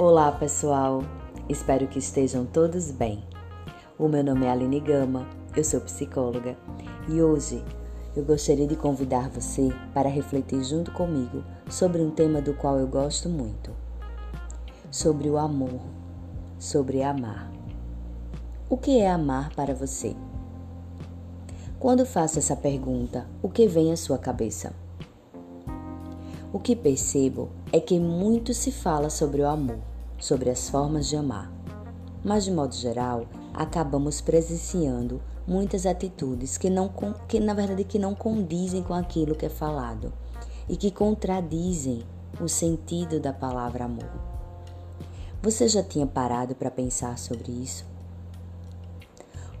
Olá pessoal, espero que estejam todos bem. O meu nome é Aline Gama, eu sou psicóloga e hoje eu gostaria de convidar você para refletir junto comigo sobre um tema do qual eu gosto muito: sobre o amor, sobre amar. O que é amar para você? Quando faço essa pergunta, o que vem à sua cabeça? O que percebo é que muito se fala sobre o amor, sobre as formas de amar. Mas de modo geral, acabamos presenciando muitas atitudes que não que na verdade que não condizem com aquilo que é falado e que contradizem o sentido da palavra amor. Você já tinha parado para pensar sobre isso?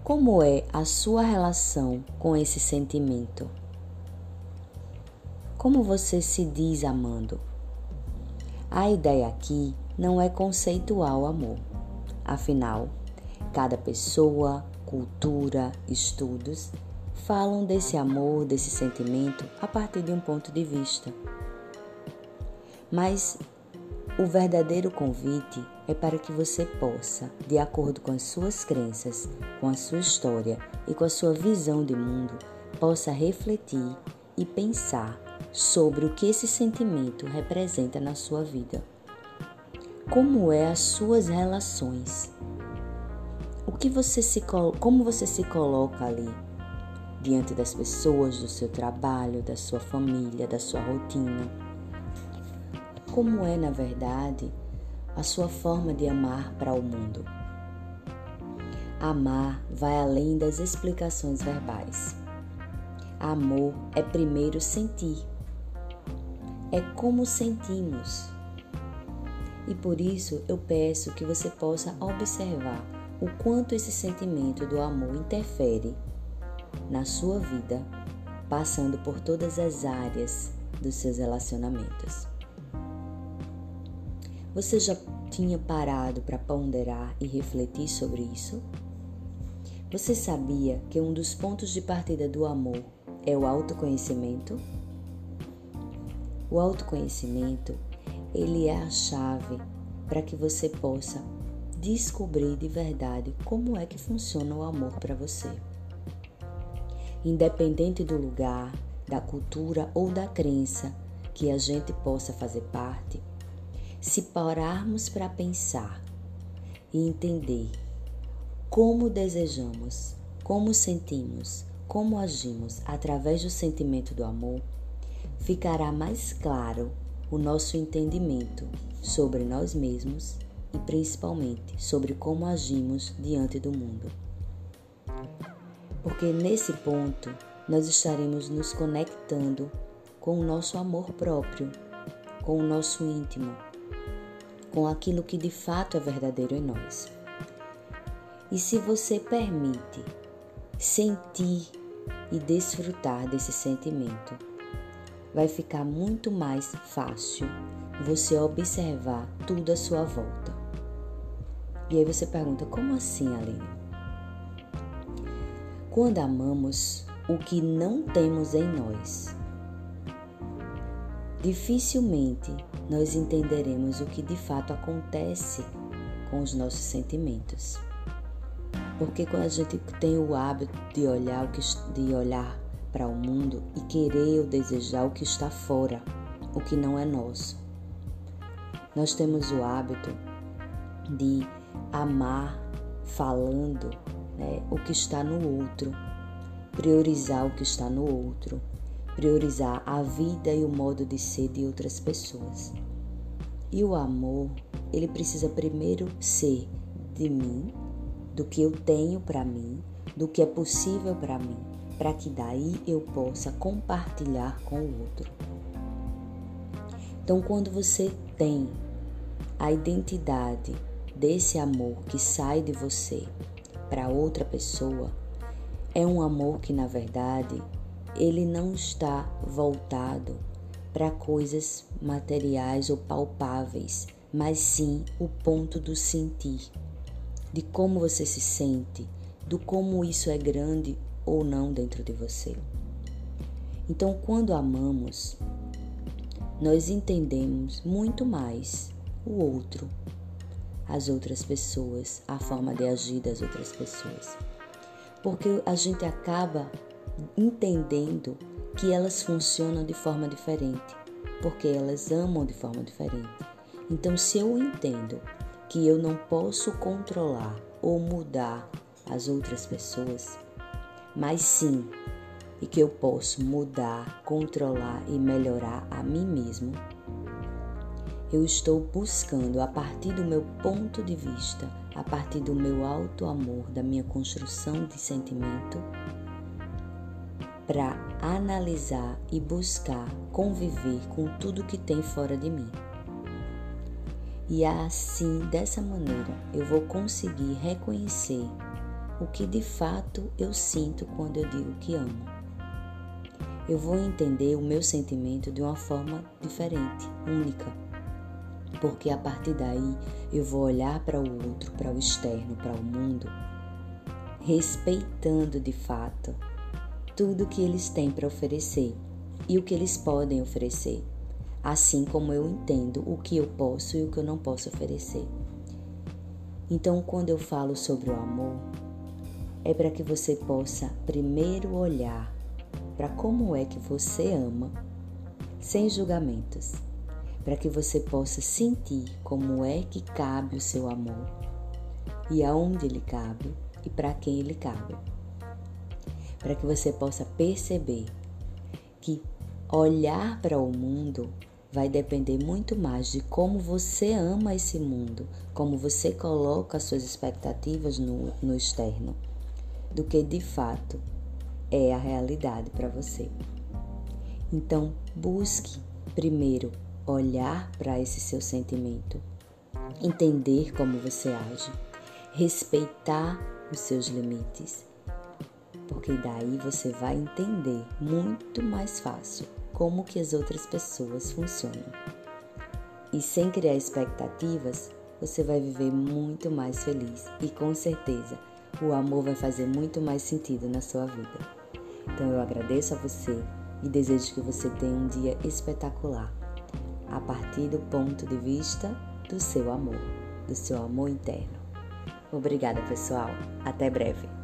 Como é a sua relação com esse sentimento? Como você se diz amando? A ideia aqui não é conceitual amor. Afinal, cada pessoa, cultura, estudos falam desse amor, desse sentimento a partir de um ponto de vista. Mas o verdadeiro convite é para que você possa, de acordo com as suas crenças, com a sua história e com a sua visão de mundo, possa refletir e pensar sobre o que esse sentimento representa na sua vida. Como é as suas relações? O que você se como você se coloca ali diante das pessoas, do seu trabalho, da sua família, da sua rotina? como é, na verdade, a sua forma de amar para o mundo. Amar vai além das explicações verbais. Amor é primeiro sentir. É como sentimos. E por isso eu peço que você possa observar o quanto esse sentimento do amor interfere na sua vida, passando por todas as áreas dos seus relacionamentos. Você já tinha parado para ponderar e refletir sobre isso? Você sabia que um dos pontos de partida do amor é o autoconhecimento? O autoconhecimento, ele é a chave para que você possa descobrir de verdade como é que funciona o amor para você. Independente do lugar, da cultura ou da crença que a gente possa fazer parte, se pararmos para pensar e entender como desejamos, como sentimos, como agimos através do sentimento do amor, ficará mais claro o nosso entendimento sobre nós mesmos e principalmente sobre como agimos diante do mundo. Porque nesse ponto nós estaremos nos conectando com o nosso amor próprio, com o nosso íntimo com aquilo que de fato é verdadeiro em nós. E se você permite sentir e desfrutar desse sentimento, vai ficar muito mais fácil você observar tudo à sua volta. E aí você pergunta: como assim, Aline? Quando amamos o que não temos em nós, dificilmente nós entenderemos o que de fato acontece com os nossos sentimentos. Porque quando a gente tem o hábito de olhar de olhar para o mundo e querer ou desejar o que está fora, o que não é nosso. Nós temos o hábito de amar falando né, o que está no outro, priorizar o que está no outro, priorizar a vida e o modo de ser de outras pessoas. E o amor, ele precisa primeiro ser de mim, do que eu tenho para mim, do que é possível para mim, para que daí eu possa compartilhar com o outro. Então, quando você tem a identidade desse amor que sai de você para outra pessoa, é um amor que na verdade ele não está voltado para coisas materiais ou palpáveis, mas sim o ponto do sentir, de como você se sente, do como isso é grande ou não dentro de você. Então, quando amamos, nós entendemos muito mais o outro, as outras pessoas, a forma de agir das outras pessoas. Porque a gente acaba entendendo que elas funcionam de forma diferente, porque elas amam de forma diferente. Então, se eu entendo que eu não posso controlar ou mudar as outras pessoas, mas sim e que eu posso mudar, controlar e melhorar a mim mesmo, eu estou buscando a partir do meu ponto de vista, a partir do meu alto amor, da minha construção de sentimento, para analisar e buscar conviver com tudo que tem fora de mim. E assim, dessa maneira, eu vou conseguir reconhecer o que de fato eu sinto quando eu digo que amo. Eu vou entender o meu sentimento de uma forma diferente, única, porque a partir daí eu vou olhar para o outro, para o externo, para o mundo, respeitando de fato tudo que eles têm para oferecer e o que eles podem oferecer, assim como eu entendo o que eu posso e o que eu não posso oferecer. Então, quando eu falo sobre o amor, é para que você possa primeiro olhar para como é que você ama, sem julgamentos, para que você possa sentir como é que cabe o seu amor e aonde ele cabe e para quem ele cabe. Para que você possa perceber que olhar para o mundo vai depender muito mais de como você ama esse mundo, como você coloca suas expectativas no, no externo, do que de fato é a realidade para você. Então, busque primeiro olhar para esse seu sentimento, entender como você age, respeitar os seus limites porque daí você vai entender muito mais fácil como que as outras pessoas funcionam. E sem criar expectativas, você vai viver muito mais feliz e com certeza o amor vai fazer muito mais sentido na sua vida. Então eu agradeço a você e desejo que você tenha um dia espetacular, a partir do ponto de vista do seu amor, do seu amor interno. Obrigada, pessoal. Até breve.